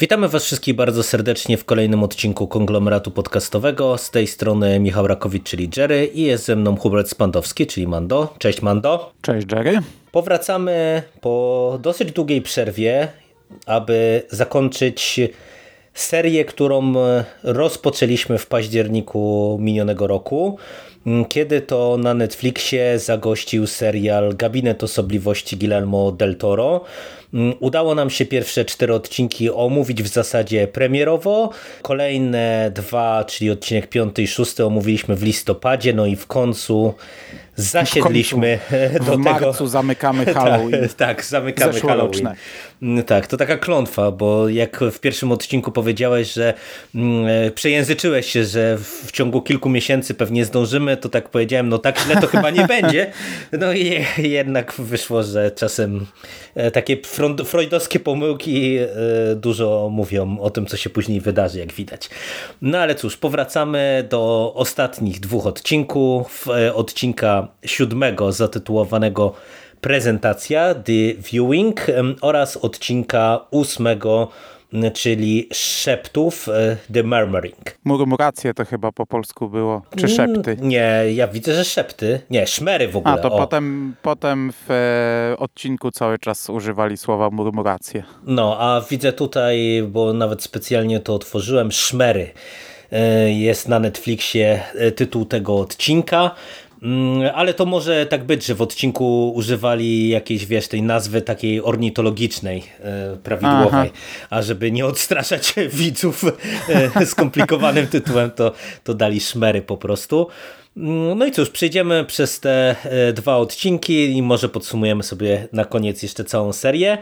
Witamy Was wszystkich bardzo serdecznie w kolejnym odcinku konglomeratu podcastowego. Z tej strony Michał Rakowicz, czyli Jerry i jest ze mną Hubert Spandowski, czyli Mando. Cześć Mando. Cześć Jerry. Powracamy po dosyć długiej przerwie, aby zakończyć serię, którą rozpoczęliśmy w październiku minionego roku, kiedy to na Netflixie zagościł serial Gabinet Osobliwości Guillermo del Toro. Udało nam się pierwsze cztery odcinki omówić w zasadzie premierowo. Kolejne dwa, czyli odcinek piąty i szósty omówiliśmy w listopadzie, no i w końcu zasiedliśmy w do w tego. marcu zamykamy Halloween. Tak, tak zamykamy Zeszłoroczne. Halloween. Tak, to taka klątwa, bo jak w pierwszym odcinku powiedziałeś, że mm, e, przejęzyczyłeś się, że w ciągu kilku miesięcy pewnie zdążymy, to tak powiedziałem, no tak źle to chyba nie będzie. No i jednak wyszło, że czasem e, takie freudowskie pomyłki e, dużo mówią o tym, co się później wydarzy, jak widać. No ale cóż, powracamy do ostatnich dwóch odcinków. E, Odcinka siódmego zatytułowanego prezentacja The Viewing oraz odcinka ósmego, czyli Szeptów e, The Murmuring. Murmuracje to chyba po polsku było, czy szepty. Mm, Nie, ja widzę, że szepty. Nie, szmery w ogóle. A, to o. potem, potem w e, odcinku cały czas używali słowa murmuracje. No, a widzę tutaj, bo nawet specjalnie to otworzyłem, Szmery. E, Jest na Netflixie e, tytuł tego odcinka. Mm, Ale to może tak być, że w odcinku używali jakiejś, wiesz, tej nazwy takiej ornitologicznej, e, prawidłowej. A żeby nie odstraszać widzów e, skomplikowanym tytułem, to, to dali szmery po prostu. No i cóż, przejdziemy przez te e, dwa odcinki i może podsumujemy sobie na koniec jeszcze całą serię.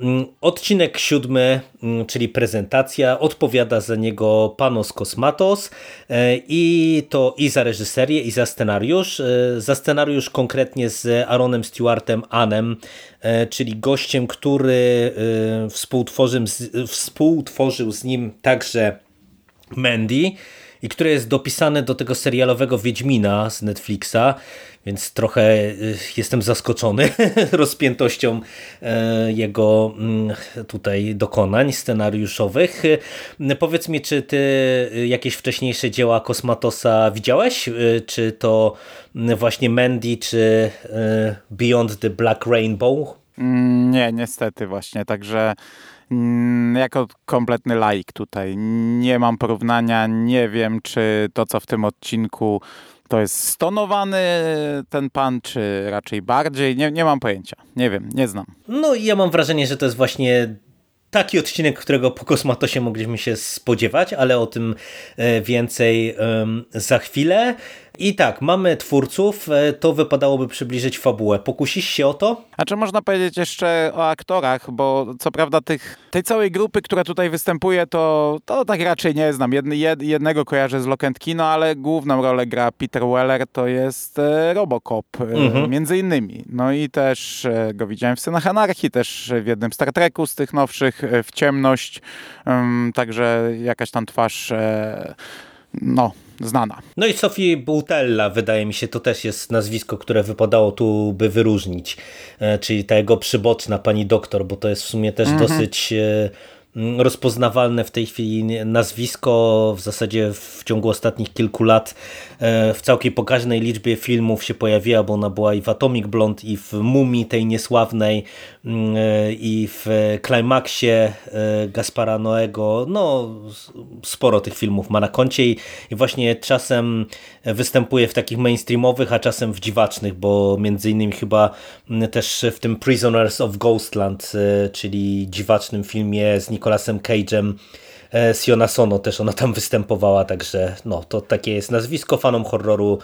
Mm, Odcinek siódmy, mm, czyli prezentacja, odpowiada za niego Panos Kosmatos e, i to i za reżyserię, i za scenariusz. E, Za scenariusz konkretnie z Aaronem Stewartem Anem, czyli gościem, który współtworzył współtworzył z nim także Mandy i które jest dopisane do tego serialowego Wiedźmina z Netflixa, więc trochę y, jestem zaskoczony rozpiętością e, jego mm, tutaj dokonań scenariuszowych. Y, Powiedz mi, czy ty y, jakieś wcześniejsze dzieła Kosmatosa widziałeś? Czy to mm, właśnie Mandy, czy Beyond the Black Rainbow? Mm, Nie, niestety właśnie, także jako kompletny laik tutaj nie mam porównania, nie wiem czy to co w tym odcinku to jest stonowany ten pan, czy raczej bardziej, nie, nie mam pojęcia, nie wiem, nie znam. No i ja mam wrażenie, że to jest właśnie taki odcinek, którego po Kosmatosie mogliśmy się spodziewać, ale o tym e, więcej za chwilę. I tak, mamy twórców, e, to wypadałoby przybliżyć fabułę. Pokusisz się o to? A czy można powiedzieć jeszcze o aktorach, bo co prawda tych, tej całej grupy, która tutaj występuje, to, to tak raczej nie znam. Jedny, jednego kojarzę z Lock and Kino, ale główną rolę gra Peter Weller, to jest e, Robocop, e, Mhm. między innymi. No i też go widziałem w Synach Anarchii, też w jednym Star Treku z tych nowszych, w Ciemność, także jakaś tam twarz, no, znana. No i Sophie Boutella, wydaje mi się, to też jest nazwisko, które wypadało tu by wyróżnić, E, czyli ta jego przyboczna pani doktor, bo to jest w sumie też dosyć e, rozpoznawalne w tej chwili nazwisko, w zasadzie w ciągu ostatnich kilku lat w całkiem pokaźnej liczbie filmów się pojawiła, bo ona była i w Atomic Blonde, i w Mumii tej niesławnej, mm, e, i w Climaxie e, Gaspara Noego, no sporo tych filmów ma na koncie i, i właśnie czasem występuje w takich mainstreamowych, a czasem w dziwacznych, bo między innymi chyba mm, też w tym Prisoners of Ghostland, e, czyli dziwacznym filmie z Nicolasem Cage'em e, Siona Sono też ona tam występowała, także no to takie jest nazwisko fanom horroru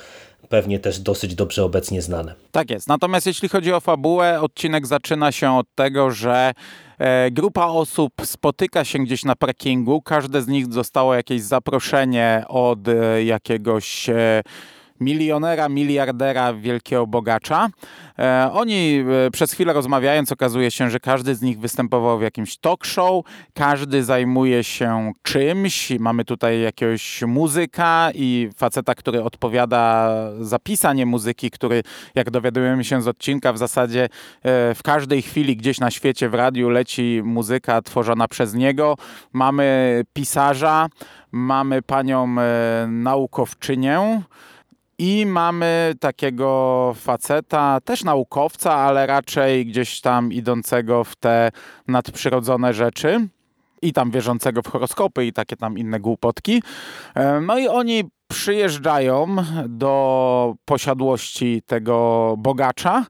pewnie też dosyć dobrze obecnie znane. Tak jest. Natomiast jeśli chodzi o fabułę, odcinek zaczyna się od tego, że e, grupa osób spotyka się gdzieś na parkingu. Każde z nich dostało jakieś zaproszenie od e, jakiegoś e, milionera, miliardera, wielkiego bogacza. E, oni e, przez chwilę rozmawiając okazuje się, że każdy z nich występował w jakimś talk show, każdy zajmuje się czymś. Mamy tutaj jakiegoś muzyka i faceta, który odpowiada za pisanie muzyki, który jak dowiadujemy się z odcinka w zasadzie e, w każdej chwili gdzieś na świecie w radiu leci muzyka tworzona przez niego. Mamy pisarza, mamy panią naukowczynię, i mamy takiego faceta, też naukowca, ale raczej gdzieś tam idącego w te nadprzyrodzone rzeczy i tam wierzącego w horoskopy i takie tam inne głupotki. E, no i oni przyjeżdżają do posiadłości tego bogacza,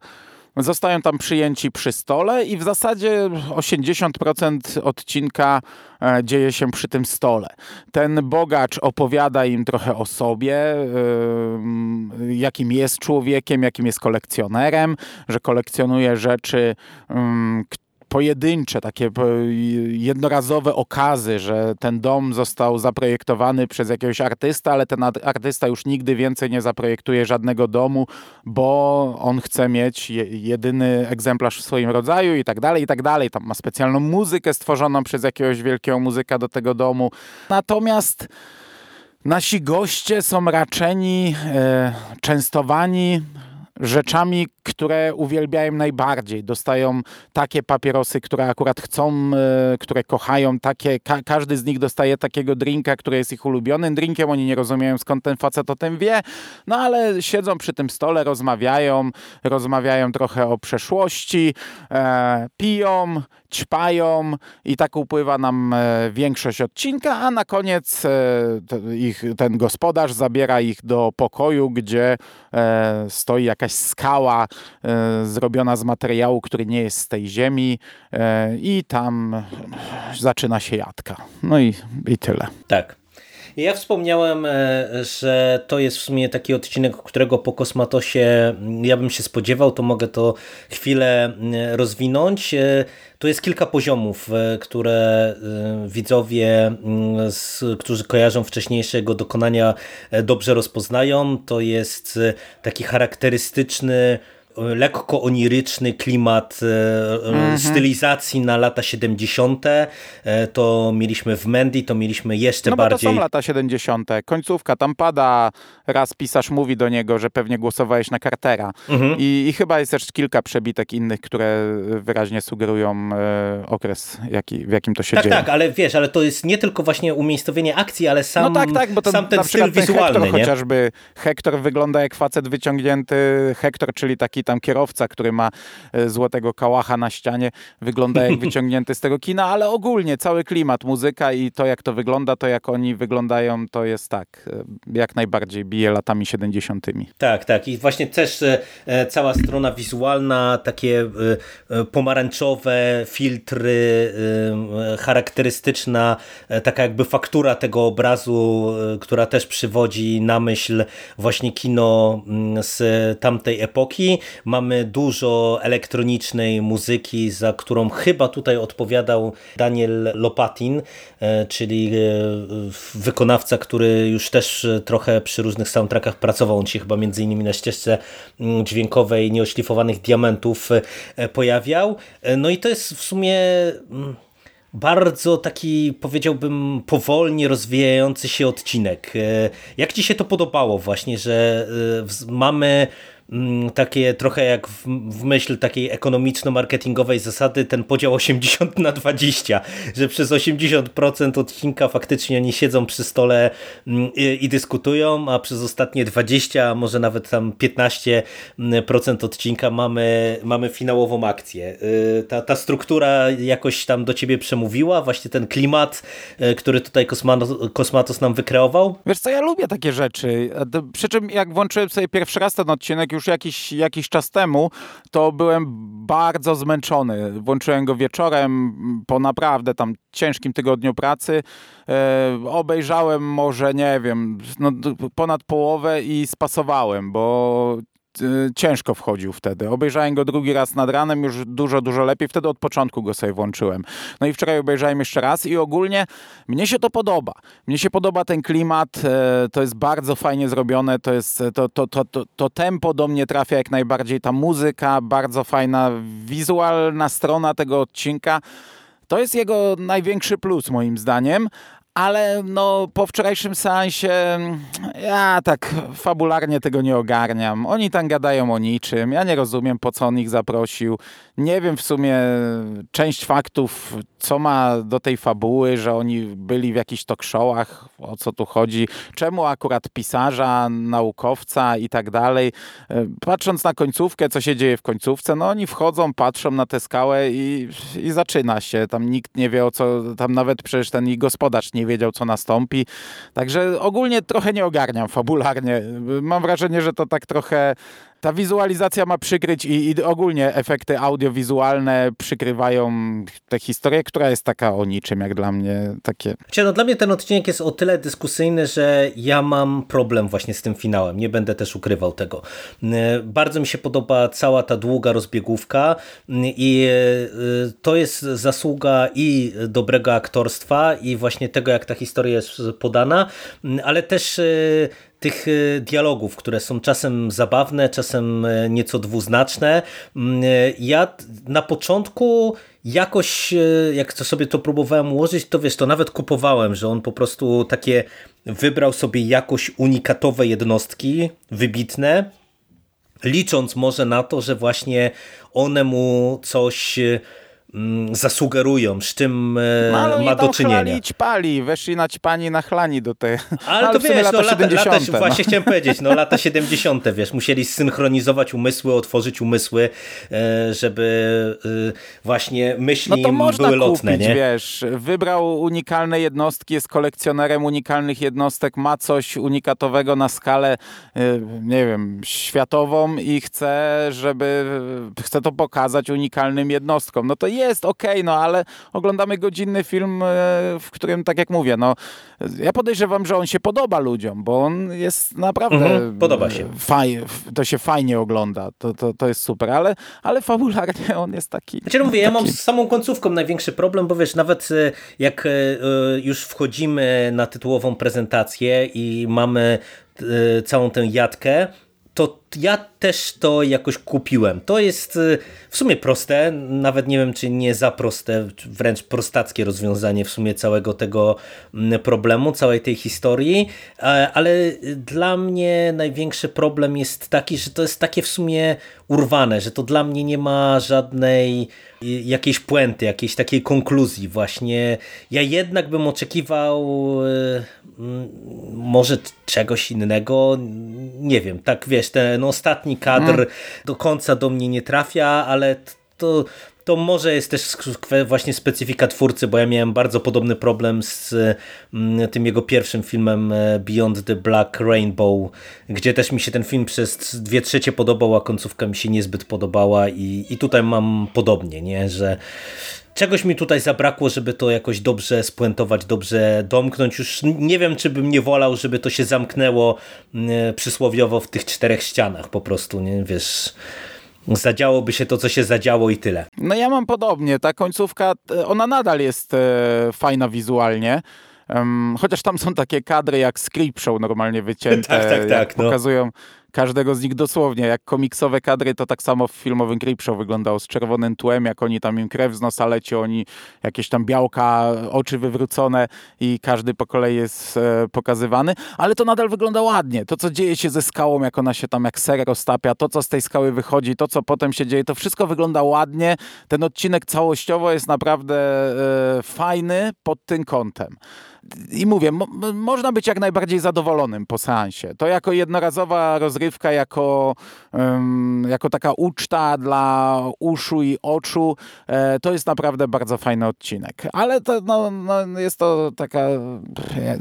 Zostają tam przyjęci przy stole i w zasadzie 80% odcinka e, dzieje się przy tym stole. Ten bogacz opowiada im trochę o sobie, e, jakim jest człowiekiem, jakim jest kolekcjonerem, że kolekcjonuje rzeczy, pojedyncze, takie jednorazowe okazy, że ten dom został zaprojektowany przez jakiegoś artysta, ale ten artysta już nigdy więcej nie zaprojektuje żadnego domu, bo on chce mieć jedyny egzemplarz w swoim rodzaju i tak dalej, i tak dalej. Tam ma specjalną muzykę stworzoną przez jakiegoś wielkiego muzyka do tego domu. Natomiast nasi goście są raczeni, e, częstowani rzeczami, które uwielbiają najbardziej. Dostają takie papierosy, które akurat chcą, e, które kochają, takie, ka każdy z nich dostaje takiego drinka, który jest ich ulubionym drinkiem. Oni nie rozumieją skąd ten facet o tym wie, no ale siedzą przy tym stole, rozmawiają, rozmawiają trochę o przeszłości, e, piją, ćpają i tak upływa nam e, większość odcinka, a na koniec e, ich, ten gospodarz zabiera ich do pokoju, gdzie stoi jakaś skała zrobiona z materiału, który nie jest z tej ziemi i tam zaczyna się jadka. No i, i tyle. Tak. Ja wspomniałem, że to jest w sumie taki odcinek, którego po Kosmatosie ja bym się spodziewał, to mogę to chwilę rozwinąć. Tu jest kilka poziomów, e, które e, widzowie, mm, którzy kojarzą wcześniejszego dokonania e, dobrze rozpoznają. To jest taki charakterystyczny lekko oniryczny klimat mm -hmm. stylizacji na lata 70. E, to mieliśmy w Mandy, to mieliśmy jeszcze no bardziej... to są lata 70. Końcówka, tam pada, raz pisarz mówi do niego, że pewnie głosowałeś na Cartera. -hmm. I, I, chyba jest też kilka przebitek innych, które wyraźnie sugerują e, okres, jaki, w jakim to się tak, dzieje. Tak, ale wiesz, ale to jest nie tylko właśnie umiejscowienie akcji, ale sam, no tak, tak, bo to, sam ten styl wizualny. Hektor, chociażby Hektor wygląda jak facet wyciągnięty, Hektor, czyli taki tam kierowca, który ma e, złotego kałacha na ścianie, wygląda jak wyciągnięty z tego kina, ale ogólnie cały klimat, muzyka i to jak to wygląda, to jak oni wyglądają, to jest tak, e, jak najbardziej bije latami 70. Tak, tak i właśnie też e, cała strona wizualna, takie pomarańczowe filtry, charakterystyczna taka jakby faktura tego obrazu, która też przywodzi na myśl właśnie kino mm, z tamtej epoki. Mamy dużo elektronicznej muzyki, za którą chyba tutaj odpowiadał Daniel Lopatin, e, czyli e, wykonawca, który już też trochę przy różnych soundtrackach pracował. On się chyba między innymi na ścieżce mm, dźwiękowej Nieoszlifowanych Diamentów e, pojawiał. No i to jest w sumie mm, bardzo taki, powiedziałbym, powolnie rozwijający się odcinek. Jak Ci się to podobało właśnie, że mamy takie trochę jak w, w myśl takiej ekonomiczno-marketingowej zasady ten podział 80 na 20, że przez 80% odcinka faktycznie oni siedzą przy stole mm, i, i dyskutują, a przez ostatnie 20, a może nawet tam 15% odcinka mamy, mamy finałową akcję. Y, ta, ta struktura jakoś tam do ciebie przemówiła, właśnie ten klimat, y, który tutaj Kosmatos nam wykreował? Wiesz co, ja lubię takie rzeczy, przy czym jak włączyłem sobie pierwszy raz ten odcinek, już jakiś, jakiś czas temu, to byłem bardzo zmęczony. Włączyłem go wieczorem po naprawdę tam ciężkim tygodniu pracy. E, obejrzałem może, nie wiem, no, ponad połowę i spasowałem, bo ciężko wchodził wtedy. Obejrzałem go drugi raz nad ranem, już dużo, dużo lepiej. Wtedy od początku go sobie włączyłem. No i wczoraj obejrzałem jeszcze raz i ogólnie mnie się to podoba. Mnie się podoba ten klimat, e, to jest bardzo fajnie zrobione, to jest to, to, to, to, to tempo do mnie trafia jak najbardziej, ta muzyka, bardzo fajna, wizualna strona tego odcinka. To jest jego największy plus moim zdaniem, ale no, po wczorajszym seansie ja tak fabularnie tego nie ogarniam. Oni tam gadają o niczym. Ja nie rozumiem, po co on ich zaprosił. Nie wiem w sumie część faktów, co ma do tej fabuły, że oni byli w jakichś talk showach, o co tu chodzi, czemu akurat pisarza, naukowca i tak dalej. Patrząc na końcówkę, co się dzieje w końcówce, no oni wchodzą, patrzą na tę skałę i, i zaczyna się. Tam nikt nie wie o co, tam nawet przecież ten ich gospodarz nie wiedział, co nastąpi. Także ogólnie trochę nie ogarniam fabularnie. Mam wrażenie, że to tak trochę ta wizualizacja ma przykryć i, i, ogólnie efekty audiowizualne przykrywają tę historię, która jest taka o niczym, jak dla mnie takie. No, dla mnie ten odcinek jest o tyle dyskusyjny, że ja mam problem właśnie z tym finałem. Nie będę też ukrywał tego. Bardzo mi się podoba cała ta długa rozbiegówka i e, to jest zasługa i dobrego aktorstwa i właśnie tego, jak ta historia jest podana, ale też tych e, dialogów, które są czasem zabawne, czasem e, nieco dwuznaczne. Mm, e, ja na początku jakoś, jak to sobie to próbowałem ułożyć, to wiesz, to nawet kupowałem, że on po prostu takie wybrał sobie jakoś unikatowe jednostki, wybitne, licząc może na to, że właśnie one mu coś zasugerują, z czym e, no, ma do czynienia. Chlali, ćpali, weszli na ćpani, nachlani do tej. Ale, ale to wiesz, lata no, lata, 70. Lata, no. Właśnie chciałem powiedzieć, no lata 70. wiesz, musieli synchronizować umysły, otworzyć umysły, e, żeby e, właśnie myśli no były lotne. Kupić, nie? wiesz, wybrał unikalne jednostki, jest kolekcjonerem unikalnych jednostek, ma coś unikatowego na skalę, nie wiem, światową i chce, żeby, chce to pokazać unikalnym jednostkom. No to jest jest ok, no ale oglądamy godzinny film, e, w którym, tak jak mówię, no ja podejrzewam, że on się podoba ludziom, bo on jest naprawdę... Mhm, podoba się. Faj, to się fajnie ogląda, to, to, to jest super, ale, ale fabularnie on jest taki... Znaczy no mówię, taki... ja mam z samą końcówką największy problem, bo wiesz, nawet e, jak e, już wchodzimy na tytułową prezentację i mamy całą tę jatkę, to ja też to jakoś kupiłem. To jest y, w sumie proste, nawet nie wiem czy nie za proste, wręcz prostackie rozwiązanie w sumie całego tego mm, problemu, całej tej historii, ale dla mnie największy problem jest taki, że to jest takie w sumie urwane, że to dla mnie nie ma żadnej y, jakiejś puenty, jakiejś takiej konkluzji właśnie. Ja jednak bym oczekiwał y, mm, może czegoś innego, nie wiem, tak wiesz, ten ostatni kadr mm. do końca do mnie nie trafia, ale to, to może jest też właśnie specyfika twórcy, bo ja miałem bardzo podobny problem z mm, tym jego pierwszym filmem e, Beyond the Black Rainbow, gdzie też mi się ten film przez dwie trzecie podobał, a końcówka mi się niezbyt podobała i, i tutaj mam podobnie, nie? że czegoś mi tutaj zabrakło, żeby to jakoś dobrze spuentować, dobrze domknąć. Już nie wiem, czy bym nie wolał, żeby to się zamknęło mm, przysłowiowo w tych czterech ścianach po prostu, nie wiesz zadziałoby się to, co się zadziało i tyle. No ja mam podobnie. Ta końcówka, e, ona nadal jest e, fajna wizualnie. Chociaż tam są takie kadry jak Script Show normalnie wycięte, tak, tak, tak, no. Każdego z nich dosłownie. Jak komiksowe kadry, to tak samo w filmowym Creepshow wyglądało z czerwonym tłem, jak oni tam im krew z nosa leci, oni jakieś tam białka, oczy wywrócone i każdy po kolei jest e, pokazywany, ale to nadal wygląda ładnie. To, co dzieje się ze skałą, jak ona się tam jak ser roztapia, to, co z tej skały wychodzi, to, co potem się dzieje, to wszystko wygląda ładnie. Ten odcinek całościowo jest naprawdę e, fajny pod tym kątem i mówię, mo można być jak najbardziej zadowolonym po seansie. To jako jednorazowa rozrywka, jako, jako taka uczta dla uszu i oczu, e, to jest naprawdę bardzo fajny odcinek. Ale to, no, no jest to taka,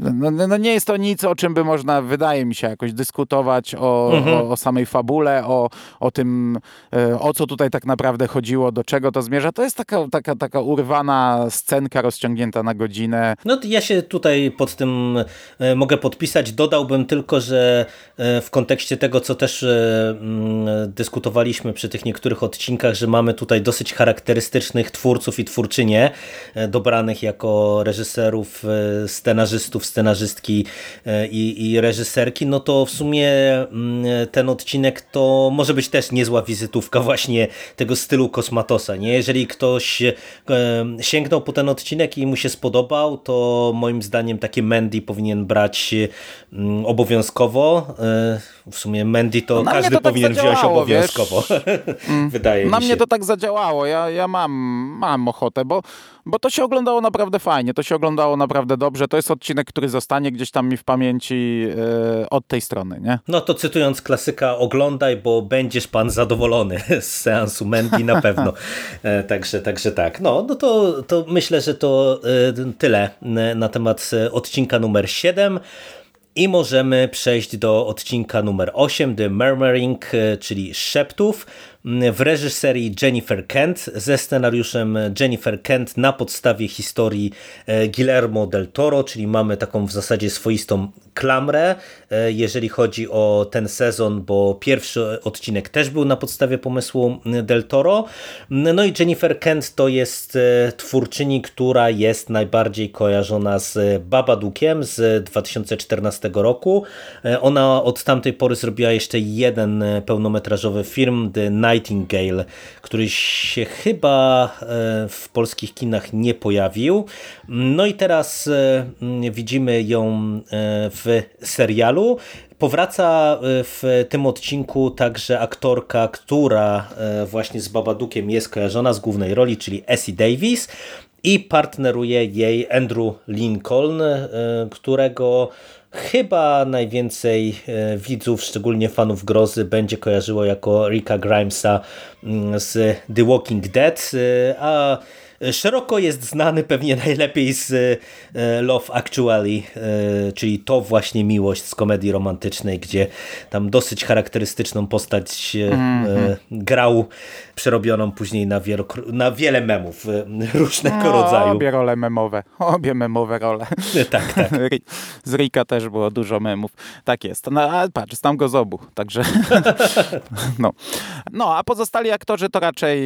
no, no, no, nie jest to nic, o czym by można, wydaje mi się, jakoś dyskutować o, mhm. o, o samej fabule, o, o tym, e, o co tutaj tak naprawdę chodziło, do czego to zmierza. To jest taka, taka, taka urwana scenka rozciągnięta na godzinę. No ja się tutaj pod tym e, mogę podpisać. Dodałbym tylko, że e, w kontekście tego, co też mm, dyskutowaliśmy przy tych niektórych odcinkach, że mamy tutaj dosyć charakterystycznych twórców i twórczynie dobranych jako reżyserów, scenarzystów, scenarzystki i, i reżyserki, no to w sumie mm, ten odcinek to może być też niezła wizytówka właśnie tego stylu Kosmatosa. Nie? Jeżeli ktoś sięgnął po ten odcinek i mu się spodobał, to moim zdaniem takie Mandy powinien brać mm, obowiązkowo. E, w sumie Mandy to no, każdy to tak powinien wziąć obowiązkowo. Mm. Wydaje na mi się. mnie to tak zadziałało. Ja, ja mam, mam ochotę, bo, bo to się oglądało naprawdę fajnie. To się oglądało naprawdę dobrze. To jest odcinek, który zostanie gdzieś tam mi w pamięci e, od tej strony. Nie? No to cytując klasyka, oglądaj, bo będziesz pan zadowolony z seansu Mandy na pewno. E, także, także tak. No, no to, to myślę, że to e, tyle na temat odcinka numer 7. I możemy przejść do odcinka numer 8, The Murmuring, czyli Szeptów w reżyserii Jennifer Kent ze scenariuszem Jennifer Kent na podstawie historii e, Guillermo del Toro, czyli mamy taką w zasadzie swoistą klamrę, e, jeżeli chodzi o ten sezon, bo pierwszy odcinek też był na podstawie pomysłu del Toro. No i Jennifer Kent to jest e, twórczyni, która jest najbardziej kojarzona z Babadookiem z 2014 roku. Ona od tamtej pory zrobiła jeszcze jeden pełnometrażowy film, The Night Nightingale, który się chyba e, w polskich kinach nie pojawił. No i teraz e, widzimy ją e, w serialu. Powraca w tym odcinku także aktorka, która właśnie z Babadookiem jest kojarzona z głównej roli, czyli Essie Davis i partneruje jej Andrew Lincoln, którego chyba najwięcej e, widzów, szczególnie fanów grozy, będzie kojarzyło jako Ricka Grimesa mm, z The Walking Dead, e, a Szeroko jest znany pewnie najlepiej z e, Love Actually, e, czyli to właśnie miłość z komedii romantycznej, gdzie tam dosyć charakterystyczną postać mm -hmm. grał, przerobioną później na, na wiele memów różnego no, rodzaju. Obie role memowe, obie memowe role. tak, tak. Z Rika też było dużo memów. Tak jest. No, a patrz, znam go z obu, także no. no, a pozostali aktorzy to raczej,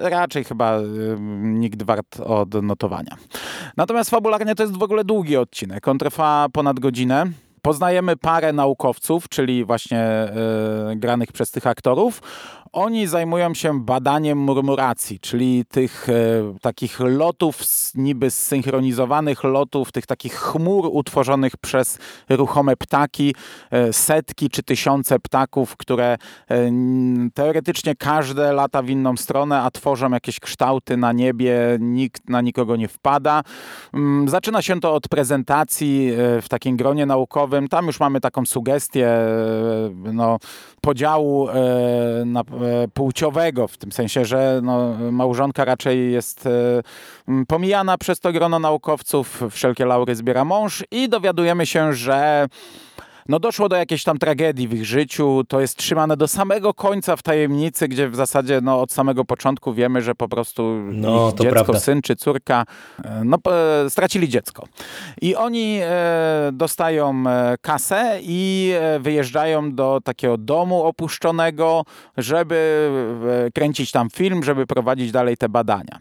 raczej chyba nikt wart odnotowania. Natomiast fabularnie to jest w ogóle długi odcinek. On trwa ponad godzinę. Poznajemy parę naukowców, czyli właśnie yy, granych przez tych aktorów oni zajmują się badaniem murmuracji, czyli tych e, takich lotów, niby zsynchronizowanych lotów, tych takich chmur utworzonych przez ruchome ptaki, e, setki czy tysiące ptaków, które e, teoretycznie każde lata w inną stronę, a tworzą jakieś kształty na niebie, nikt na nikogo nie wpada. Mm, zaczyna się to od prezentacji e, w takim gronie naukowym. Tam już mamy taką sugestię e, no, podziału e, na płciowego, w tym sensie, że no, małżonka raczej jest e, pomijana przez to grono naukowców, wszelkie laury zbiera mąż i dowiadujemy się, że no doszło do jakiejś tam tragedii w ich życiu, to jest trzymane do samego końca w tajemnicy, gdzie w zasadzie no, od samego początku wiemy, że po prostu no, dziecko, prawda. syn czy córka e, no, stracili dziecko. I oni e, dostają e, kasę i wyjeżdżają do takiego domu opuszczonego, żeby kręcić tam film, żeby prowadzić dalej te badania.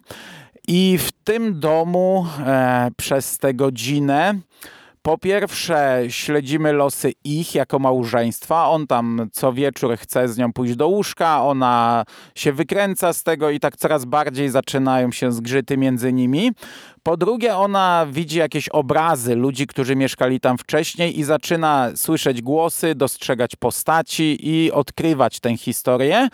I w tym domu e, przez tę godzinę po pierwsze, śledzimy losy ich jako małżeństwa. On tam co wieczór chce z nią pójść do łóżka, ona się wykręca z tego i tak coraz bardziej zaczynają się zgrzyty między nimi. Po drugie, ona widzi jakieś obrazy ludzi, którzy mieszkali tam wcześniej i zaczyna słyszeć głosy, dostrzegać postaci i odkrywać tę historię.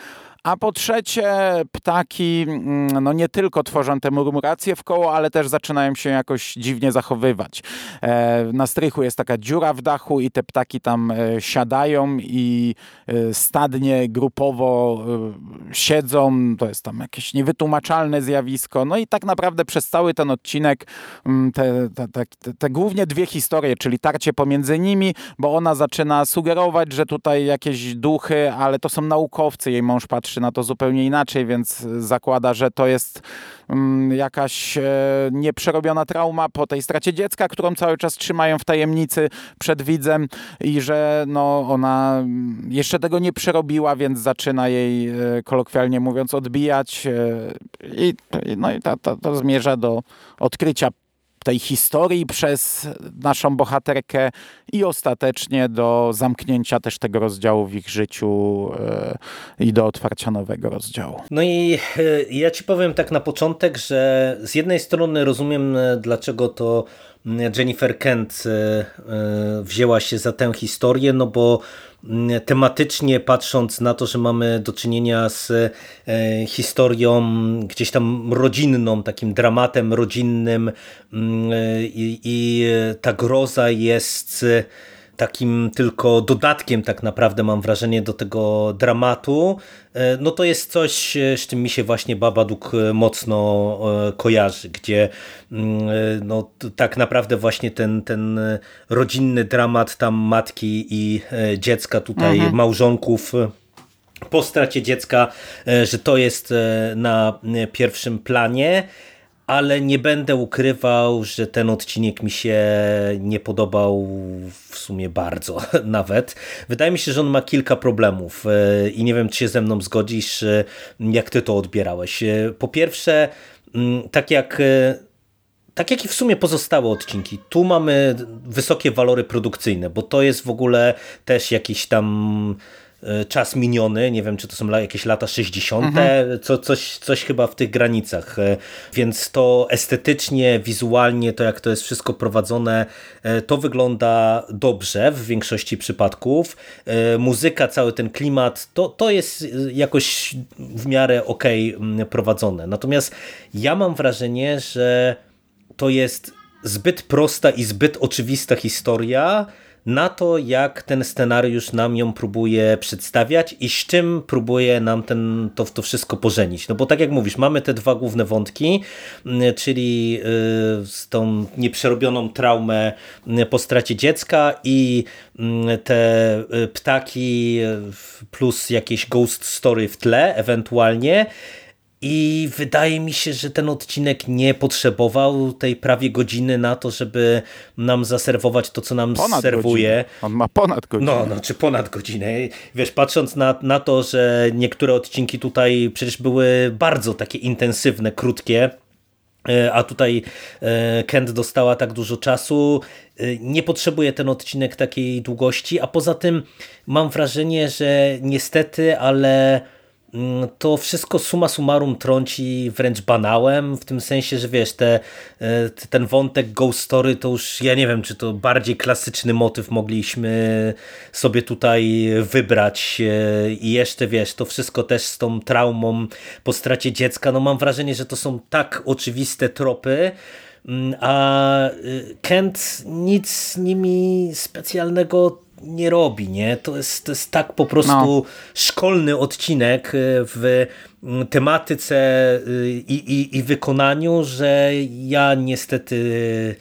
A po trzecie, ptaki mm, no nie tylko tworzą te murmuracje w koło, ale też zaczynają się jakoś dziwnie zachowywać. E, na strychu jest taka dziura w dachu i te ptaki tam e, siadają i e, stadnie grupowo siedzą. To jest tam jakieś niewytłumaczalne zjawisko. No i tak naprawdę przez cały ten odcinek mm, te, te, te, te głównie dwie historie, czyli tarcie pomiędzy nimi, bo ona zaczyna sugerować, że tutaj jakieś duchy, ale to są naukowcy. Jej mąż patrzy patrzy na to zupełnie inaczej, więc zakłada, że to jest mm, jakaś e, nieprzerobiona trauma po tej stracie dziecka, którą cały czas trzymają w tajemnicy przed widzem i że no, ona jeszcze tego nie przerobiła, więc zaczyna jej, e, kolokwialnie mówiąc, odbijać e, i, no i to, to, to zmierza do odkrycia tej historii przez naszą bohaterkę i ostatecznie do zamknięcia też tego rozdziału w ich życiu e, i do otwarcia nowego rozdziału. No i e, ja ci powiem tak na początek, że z jednej strony rozumiem, e, dlaczego to Jennifer Kent wzięła się za tę historię, no bo tematycznie patrząc na to, że mamy do czynienia z e, historią gdzieś tam rodzinną, takim dramatem rodzinnym e, i, i ta groza jest takim tylko dodatkiem tak naprawdę mam wrażenie do tego dramatu, e, no to jest coś, e, z czym mi się właśnie Babadook e, mocno kojarzy, gdzie mm, no tak naprawdę właśnie ten, ten rodzinny dramat tam matki i dziecka tutaj mhm. małżonków po stracie dziecka, że to jest na pierwszym planie ale nie będę ukrywał, że ten odcinek mi się nie podobał w sumie bardzo nawet. Wydaje mi się, że on ma kilka problemów e, i nie wiem, czy się ze mną zgodzisz, e, jak ty to odbierałeś. E, po pierwsze, mm, tak jak tak jak i w sumie pozostałe odcinki, tu mamy wysokie walory produkcyjne, bo to jest w ogóle też jakiś tam czas miniony, nie wiem czy to są jakieś lata 60., mhm. co, coś, coś chyba w tych granicach, e, więc to estetycznie, wizualnie, to jak to jest wszystko prowadzone, e, to wygląda dobrze w większości przypadków. Muzyka, cały ten klimat, to, to jest jakoś w miarę ok prowadzone. Natomiast ja mam wrażenie, że to jest zbyt prosta i zbyt oczywista historia, na to, jak ten scenariusz nam ją próbuje przedstawiać i z czym próbuje nam ten, to, to wszystko pożenić. No bo tak jak mówisz, mamy te dwa główne wątki, mm, czyli y, z tą nieprzerobioną traumę mm, po stracie dziecka i mm, te y, ptaki y, plus jakieś ghost story w tle ewentualnie i wydaje mi się, że ten odcinek nie potrzebował tej prawie godziny na to, żeby nam zaserwować to, co nam ponad serwuje. Godzinę. On ma ponad godzinę. No, no, czy ponad godzinę. Wiesz, patrząc na, na to, że niektóre odcinki tutaj przecież były bardzo takie intensywne, krótkie, e, a tutaj e, Kent dostała tak dużo czasu. E, nie potrzebuje ten odcinek takiej długości, a poza tym mam wrażenie, że niestety, ale to wszystko suma summarum trąci wręcz banałem, w tym sensie, że wiesz, te, e, ten wątek Ghost Story to już, ja nie wiem, czy to bardziej klasyczny motyw mogliśmy sobie tutaj wybrać e, i jeszcze, wiesz, to wszystko też z tą traumą po stracie dziecka, no mam wrażenie, że to są tak oczywiste tropy, mm, a e, Kent nic nimi specjalnego nie robi, nie? To jest, to jest tak po prostu no. szkolny odcinek e, w mm, tematyce e, i, i, i wykonaniu, że ja niestety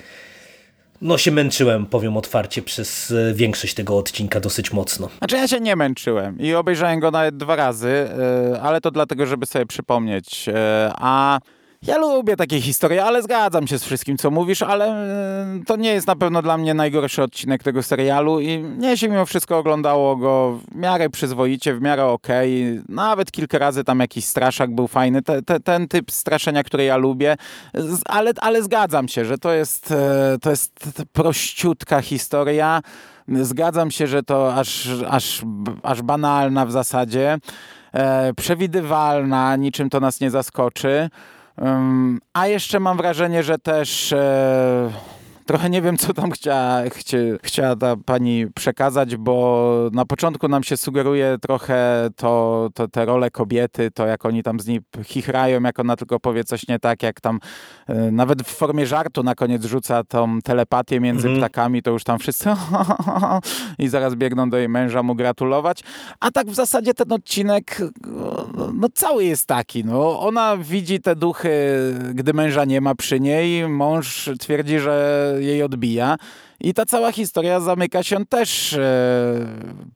no się męczyłem, powiem otwarcie, przez e, większość tego odcinka dosyć mocno. Znaczy ja się nie męczyłem i obejrzałem go nawet dwa razy, ale to dlatego, żeby sobie przypomnieć. A ja lubię takie historie, ale zgadzam się z wszystkim, co mówisz, ale e, to nie jest na pewno dla mnie najgorszy odcinek tego serialu i mnie się mimo wszystko oglądało go w miarę przyzwoicie, w miarę okej. Okay. Nawet kilka razy tam jakiś straszak był fajny, te, te, ten typ straszenia, który ja lubię, ale, ale zgadzam się, że to jest, e, to jest prościutka historia. Zgadzam się, że to aż, aż, aż banalna w zasadzie, e, przewidywalna, niczym to nas nie zaskoczy. A jeszcze mam wrażenie, że też e, trochę nie wiem, co tam chciała, chcie, chciała ta pani przekazać, bo na początku nam się sugeruje trochę to, to te role kobiety, to jak oni tam z niej chichrają, jak ona tylko powie coś nie tak, jak tam e, nawet w formie żartu na koniec rzuca tą telepatię między mhm. ptakami, to już tam wszyscy i zaraz biegną do jej męża mu gratulować. A tak w zasadzie ten odcinek no cały jest taki. No, ona widzi te duchy, gdy męża nie ma przy niej. Mąż twierdzi, że jej odbija. I ta cała historia zamyka się też e,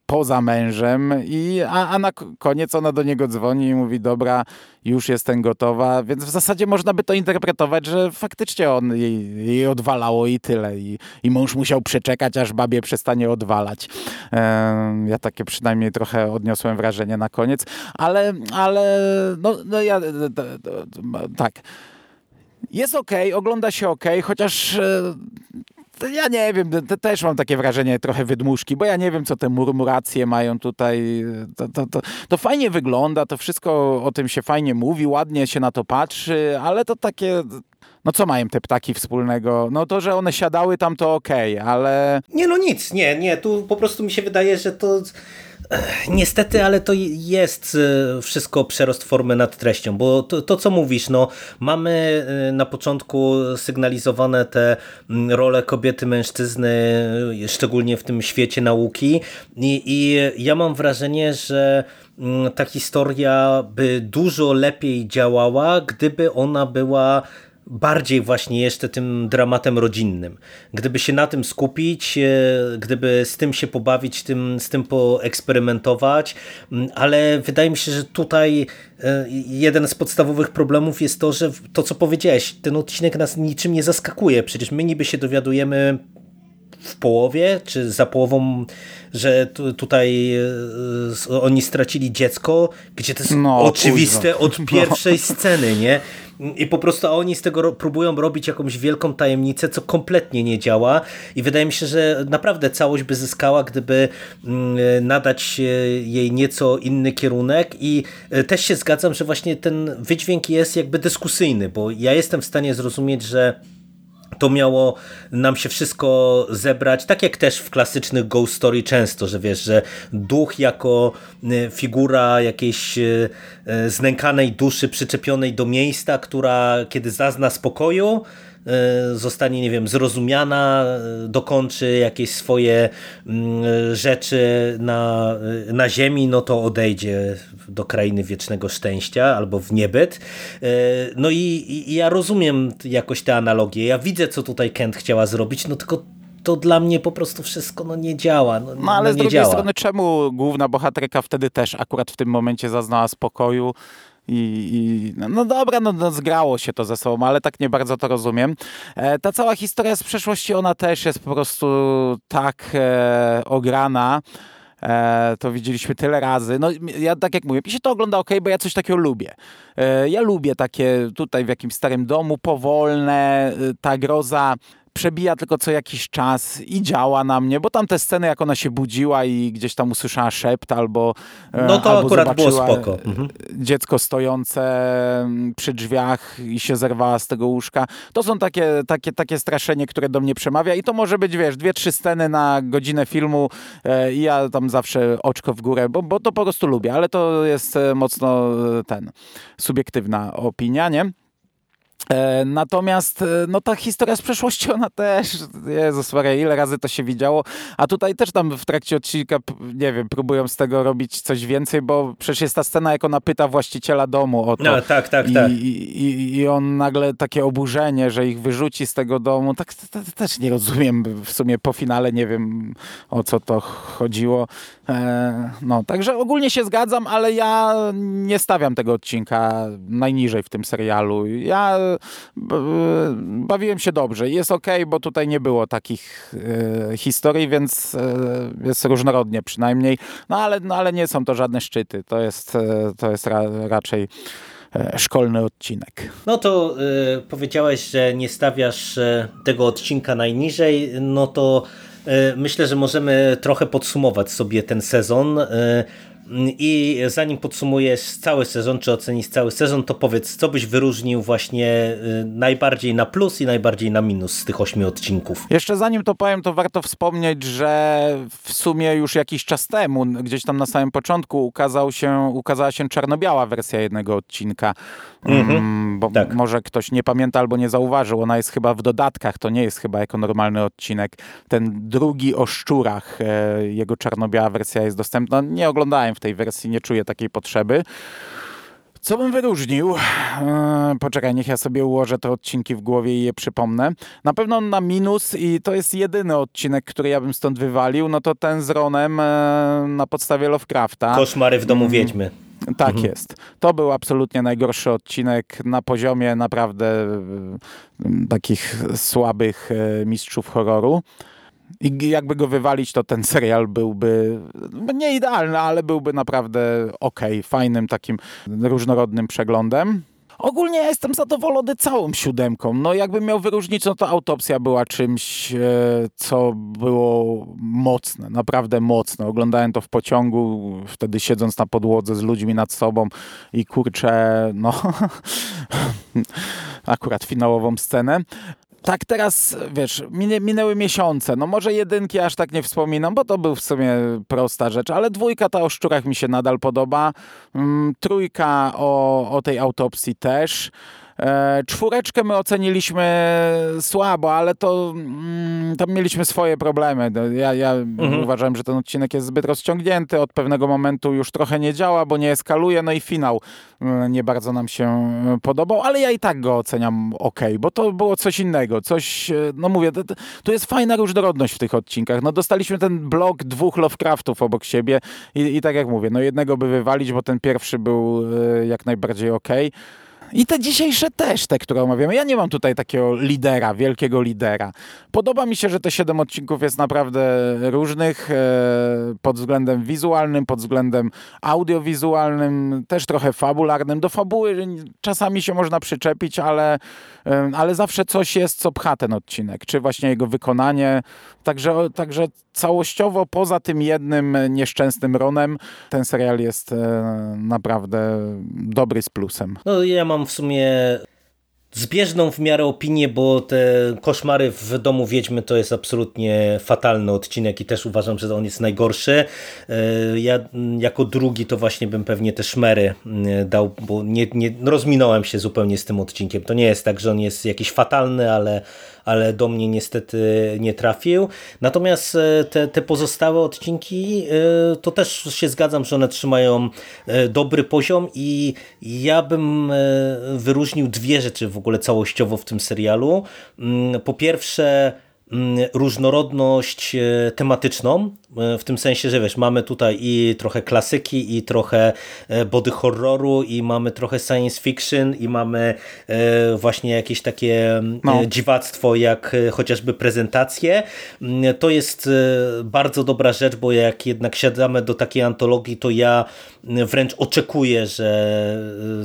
poza mężem, i, a, a na koniec ona do niego dzwoni i mówi: Dobra, już jestem gotowa. Więc w zasadzie można by to interpretować, że faktycznie on jej, jej odwalało i tyle. I, I mąż musiał przeczekać, aż babie przestanie odwalać. E, ja takie przynajmniej trochę odniosłem wrażenie na koniec, ale, ale no, no ja tak. Jest ok, ogląda się ok, chociaż e, ja nie wiem, też mam takie wrażenie trochę wydmuszki, bo ja nie wiem, co te murmuracje mają tutaj. To, to, to, to, fajnie wygląda, to wszystko o tym się fajnie mówi, ładnie się na to patrzy, ale to takie. No co mają te ptaki wspólnego? No to, że one siadały tam, to okay, ale... Nie, no nic, nie, nie, tu po prostu mi się wydaje, że to Niestety, ale to jest e, wszystko przerost formy nad treścią, bo to, to, co mówisz, no mamy e, na początku sygnalizowane te role kobiety, mężczyzny, szczególnie w tym świecie nauki. I, i ja mam wrażenie, że ta historia by dużo lepiej działała, gdyby ona była bardziej właśnie jeszcze tym dramatem rodzinnym. Gdyby się na tym skupić, e, gdyby z tym się pobawić, tym, z tym poeksperymentować, mm, ale wydaje mi się, że tutaj e, jeden z podstawowych problemów jest to, że to co powiedziałeś, ten odcinek nas niczym nie zaskakuje. Przecież my niby się dowiadujemy w połowie, czy za połową, że tutaj e, oni stracili dziecko, gdzie to jest no, oczywiste od pierwszej no. sceny, nie? I po prostu oni z tego próbują robić jakąś wielką tajemnicę, co kompletnie nie działa. I wydaje mi się, że naprawdę całość by zyskała, gdyby mm, nadać jej nieco inny kierunek. I e, też się zgadzam, że właśnie ten wydźwięk jest jakby dyskusyjny, bo ja jestem w stanie zrozumieć, że to miało nam się wszystko zebrać, tak jak też w klasycznych ghost story często, że wiesz, że duch jako e, figura jakiejś e, e, znękanej duszy przyczepionej do miejsca, która kiedy zazna spokoju, zostanie, nie wiem, zrozumiana, e, dokończy jakieś swoje mm, rzeczy na, e, na ziemi, no to odejdzie do krainy wiecznego szczęścia albo w niebyt. No i, i ja rozumiem jakoś te analogie. Ja widzę, co tutaj Kent chciała zrobić, no tylko to dla mnie po prostu wszystko no, nie działa. No, no ale no, z drugiej działa. strony, czemu główna bohaterka wtedy też akurat w tym momencie zaznała spokoju? I, i no, no, dobra, no, no, zgrało się to ze sobą, ale tak nie bardzo to rozumiem. E, ta cała historia z przeszłości, ona też jest po prostu tak e, ograna, E, to widzieliśmy tyle razy. No ja tak jak mówię, mi się to ogląda ok, bo ja coś takiego lubię. E, ja lubię takie tutaj w jakimś starym domu, powolne, e, ta groza przebija tylko co jakiś czas i działa na mnie, bo tam te sceny, jak ona się budziła i gdzieś tam usłyszała szept albo e, No to albo akurat było spoko. Mhm. Dziecko stojące mm, przy drzwiach i się zerwała z tego łóżka. To są takie, takie, takie straszenie, które do mnie przemawia i to może być, wiesz, dwie, trzy sceny na godzinę filmu e, i ja tam zawsze oczko w górę, bo, bo to po prostu lubię, ale to jest e, mocno ten, subiektywna opinia, nie? E, natomiast e, no ta historia z przeszłości, ona też, Jezus Maria, ile razy to się widziało, a tutaj też tam w trakcie odcinka, nie wiem, próbują z tego robić coś więcej, bo przecież jest ta scena, jak ona pyta właściciela domu o to. No, tak, tak, I, tak. I, i, I on nagle takie oburzenie, że ich wyrzuci z tego domu, tak to, to, to też nie rozumiem, w sumie po finale nie wiem o co to chodziło. E, no, także ogólnie się zgadzam, ale ja nie stawiam tego odcinka najniżej w tym serialu. Ja bawiłem się dobrze. Jest ok, bo tutaj nie było takich e, historii, więc e, jest różnorodnie przynajmniej. No ale, no ale nie są to żadne szczyty. To jest, e, to jest ra, raczej szkolny odcinek. No to y, powiedziałeś, że nie stawiasz tego odcinka najniżej, no to y, myślę, że możemy trochę podsumować sobie ten sezon. Y, i zanim podsumujesz cały sezon, czy ocenisz cały sezon, to powiedz, co byś wyróżnił właśnie y, najbardziej na plus i najbardziej na minus z tych ośmiu odcinków? Jeszcze zanim to powiem, to warto wspomnieć, że w sumie już jakiś czas temu, gdzieś tam na samym początku ukazał się, ukazała się czarno-biała wersja jednego odcinka. Mhm. Mm, bo tak. może ktoś nie pamięta albo nie zauważył, ona jest chyba w dodatkach, to nie jest chyba jako normalny odcinek. Ten drugi o szczurach, e, jego czarno-biała wersja jest dostępna. Nie oglądałem w tej wersji, nie czuję takiej potrzeby. Co bym wyróżnił? Eee, poczekaj, niech ja sobie ułożę te odcinki w głowie i je przypomnę. Na pewno na minus i to jest jedyny odcinek, który ja bym stąd wywalił, no to ten z Ronem e, na podstawie Lovecrafta. Koszmary w domu mm. wiedźmy. Tak mhm. jest. To był absolutnie najgorszy odcinek na poziomie naprawdę takich słabych e, mistrzów horroru. I jakby go wywalić, to ten serial byłby no, nie idealny, ale byłby naprawdę ok, fajnym takim różnorodnym przeglądem. Ogólnie ja jestem zadowolony całą siódemką. No jakbym miał wyróżnić, no to autopsja była czymś, e, co było mocne, naprawdę mocne. Oglądałem to w pociągu, wtedy siedząc na podłodze z ludźmi nad sobą i kurczę, no akurat finałową scenę tak teraz, wiesz, minęły miesiące, no może jedynki aż tak nie wspominam, bo to był w sumie prosta rzecz, ale dwójka ta o szczurach mi się nadal podoba, mm, trójka o, o tej autopsji też. E, czwóreczkę my oceniliśmy słabo, ale to mm, tam mieliśmy swoje problemy. No, ja, ja mhm. uważałem, że ten odcinek jest zbyt rozciągnięty, od pewnego momentu już trochę nie działa, bo nie eskaluje, no i finał mm, nie bardzo nam się podobał, ale ja i tak go oceniam ok, bo to było coś innego, coś, e, no mówię, to, to jest fajna różnorodność w tych odcinkach. No dostaliśmy ten blok dwóch Lovecraftów obok siebie i, i tak jak mówię, no jednego by wywalić, bo ten pierwszy był e, jak najbardziej ok. I te dzisiejsze też, te, które omawiamy. Ja nie mam tutaj takiego lidera, wielkiego lidera. Podoba mi się, że te siedem odcinków jest naprawdę różnych e, pod względem wizualnym, pod względem audiowizualnym, też trochę fabularnym. Do fabuły czasami się można przyczepić, ale, e, ale zawsze coś jest, co pcha ten odcinek, czy właśnie jego wykonanie. Także, także całościowo, poza tym jednym nieszczęsnym Ronem, ten serial jest e, naprawdę dobry z plusem. No ja mam w sumie zbieżną w miarę opinię, bo te koszmary w domu Wiedźmy to jest absolutnie fatalny odcinek i też uważam, że on jest najgorszy. E, ja jako drugi to właśnie bym pewnie te szmery e, dał, bo nie, nie rozminąłem się zupełnie z tym odcinkiem. To nie jest tak, że on jest jakiś fatalny, ale ale do mnie niestety nie trafił. Natomiast e, te, te pozostałe odcinki e, to też się zgadzam, że one trzymają e, dobry poziom i ja bym wyróżnił dwie rzeczy w ogóle całościowo w tym serialu. Mm, po pierwsze Mm, różnorodność tematyczną, w tym sensie, że wiesz, mamy tutaj i trochę klasyki, i trochę e, body horroru, i mamy trochę science fiction, i mamy właśnie jakieś takie mm, no. dziwactwo, jak chociażby prezentacje. Mm, to jest bardzo dobra rzecz, bo jak jednak siadamy do takiej antologii, to ja wręcz oczekuję, że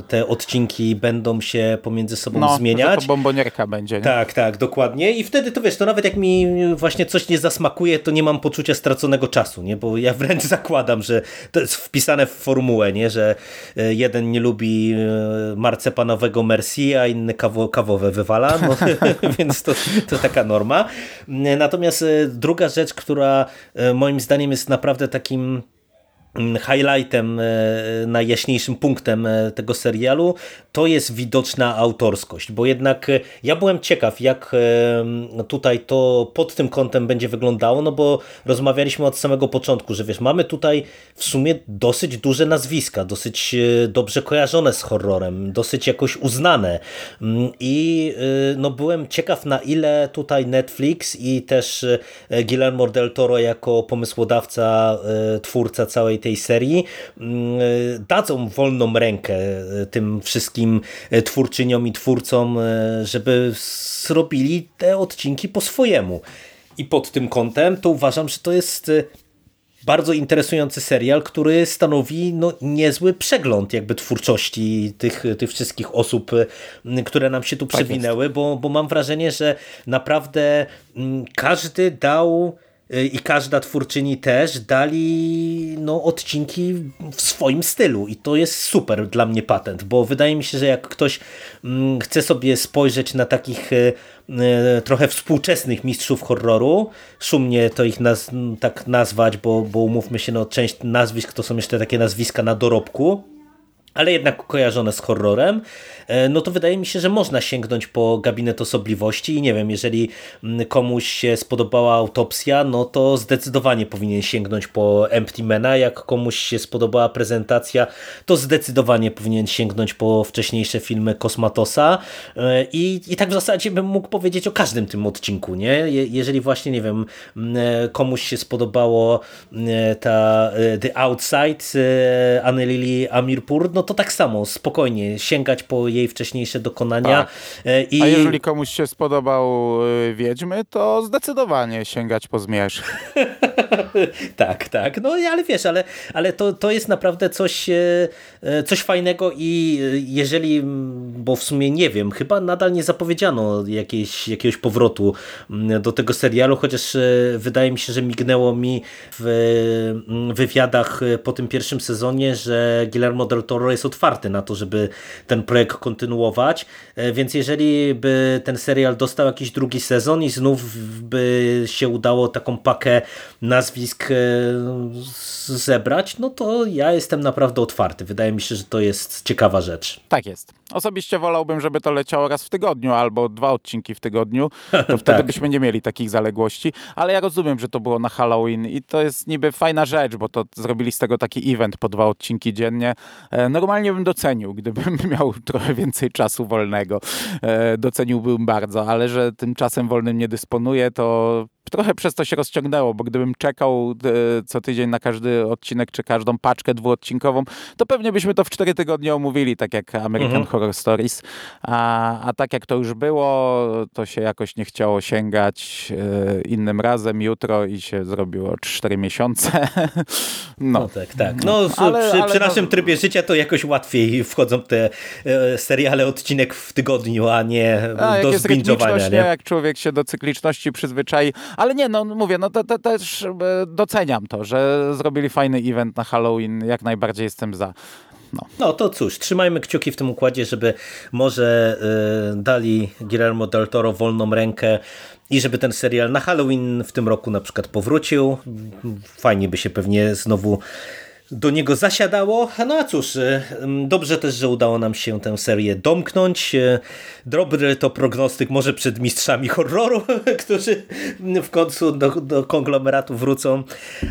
te odcinki będą się pomiędzy sobą no, zmieniać. to bombonierka będzie. Nie? Tak, tak, dokładnie. I wtedy to wiesz, to nawet jak mi właśnie coś nie zasmakuje, to nie mam poczucia straconego czasu, nie? bo ja wręcz zakładam, że to jest wpisane w formułę, nie? że e, jeden nie lubi e, marcepanowego Merci, a inny kawo, kawowe wywala, no, więc to, to taka norma. Natomiast e, druga rzecz, która moim zdaniem jest naprawdę takim highlightem, e, najjaśniejszym punktem e, tego serialu, to jest widoczna autorskość, bo jednak e, ja byłem ciekaw, jak tutaj to pod tym kątem będzie wyglądało, no bo rozmawialiśmy od samego początku, że wiesz, mamy tutaj w sumie dosyć duże nazwiska, dosyć dobrze kojarzone z horrorem, dosyć jakoś uznane. Mm, i no byłem ciekaw na ile tutaj Netflix i też Guillermo del Toro jako pomysłodawca, twórca całej tej serii mm, dadzą wolną rękę e, tym wszystkim e, twórczyniom i twórcom, e, żeby zrobili te odcinki po swojemu. I pod tym kątem to uważam, że to jest bardzo interesujący serial, który stanowi no, niezły przegląd jakby twórczości tych, tych wszystkich osób, które nam się tu tak przewinęły, bo, bo mam wrażenie, że naprawdę każdy dał i każda twórczyni też dali no, odcinki w swoim stylu. I to jest super dla mnie patent, bo wydaje mi się, że jak ktoś mm, chce sobie spojrzeć na takich y, y, trochę współczesnych mistrzów horroru, szumnie to ich naz tak nazwać, bo, bo umówmy się, no, część nazwisk to są jeszcze takie nazwiska na dorobku, ale jednak kojarzone z horrorem, e, no to wydaje mi się, że można sięgnąć po gabinet osobliwości i nie wiem, jeżeli mm, komuś się spodobała autopsja, no to zdecydowanie powinien sięgnąć po Empty Mana, jak komuś się spodobała prezentacja, to zdecydowanie powinien sięgnąć po wcześniejsze filmy Kosmatosa e, i, i tak w zasadzie bym mógł powiedzieć o każdym tym odcinku, nie? Je, jeżeli właśnie, nie wiem, mm, e, komuś się spodobało mm, ta The Outside e, Anny Lili Amirpur, no to tak samo, spokojnie, sięgać po jej wcześniejsze dokonania. Tak. e, I... A jeżeli komuś się spodobał y, Wiedźmy, to zdecydowanie sięgać po zmierzch. tak, tak. No ale wiesz, ale, ale to, to jest naprawdę coś, e, e, coś fajnego i jeżeli, bo w sumie nie wiem, chyba nadal nie zapowiedziano jakiejś, jakiegoś powrotu do tego serialu, chociaż wydaje mi się, że mignęło mi w wywiadach po tym pierwszym sezonie, że Guillermo del Toro jest otwarty na to, żeby ten projekt kontynuować, E, więc jeżeli by ten serial dostał jakiś drugi sezon i znów by się udało taką pakę nazwisk e, zebrać, no to ja jestem naprawdę otwarty. Wydaje mi się, że to jest ciekawa rzecz. Tak jest. Osobiście wolałbym, żeby to leciało raz w tygodniu albo dwa odcinki w tygodniu. To wtedy Tak. byśmy nie mieli takich zaległości. Ale ja rozumiem, że to było na Halloween i to jest niby fajna rzecz, bo to zrobili z tego taki event po dwa odcinki dziennie. E, Normalnie bym docenił, gdybym miał trochę więcej czasu wolnego. E, Doceniłbym bardzo, ale że tym czasem wolnym nie dysponuję, to trochę przez to się rozciągnęło, bo gdybym czekał e, co tydzień na każdy odcinek czy każdą paczkę dwuodcinkową, to pewnie byśmy to w cztery tygodnie omówili, tak jak American Horror Stories. A, a tak jak to już było, to się jakoś nie chciało sięgać e, innym razem jutro i się zrobiło cztery miesiące. No no. tak, tak. No, w- Ale- przy, ale przy no- naszym trybie życia to jakoś łatwiej wchodzą te e, seriale odcinek w tygodniu, a nie A, jak do jest zbingowania. Nie? jak człowiek się do cykliczności przyzwyczai. Ale nie, no mówię, no to, to też e, doceniam to, że zrobili fajny event na Halloween. Jak najbardziej jestem za. No to cóż, trzymajmy kciuki w tym układzie, żeby może y, dali Guillermo del Toro wolną rękę i żeby ten serial na Halloween w tym roku na przykład powrócił. Fajnie by się pewnie znowu do niego zasiadało. No a cóż, y, ym, dobrze też, że udało nam się tę serię domknąć. Y, Dobry to prognostyk może przed mistrzami horroru, którzy w końcu do, do konglomeratu wrócą.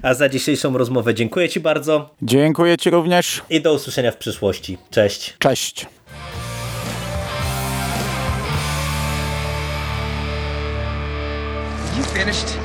A za dzisiejszą rozmowę dziękuję Ci bardzo Dziękuję Ci również. i do usłyszenia w przyszłości. Cześć. Cześć. You finished?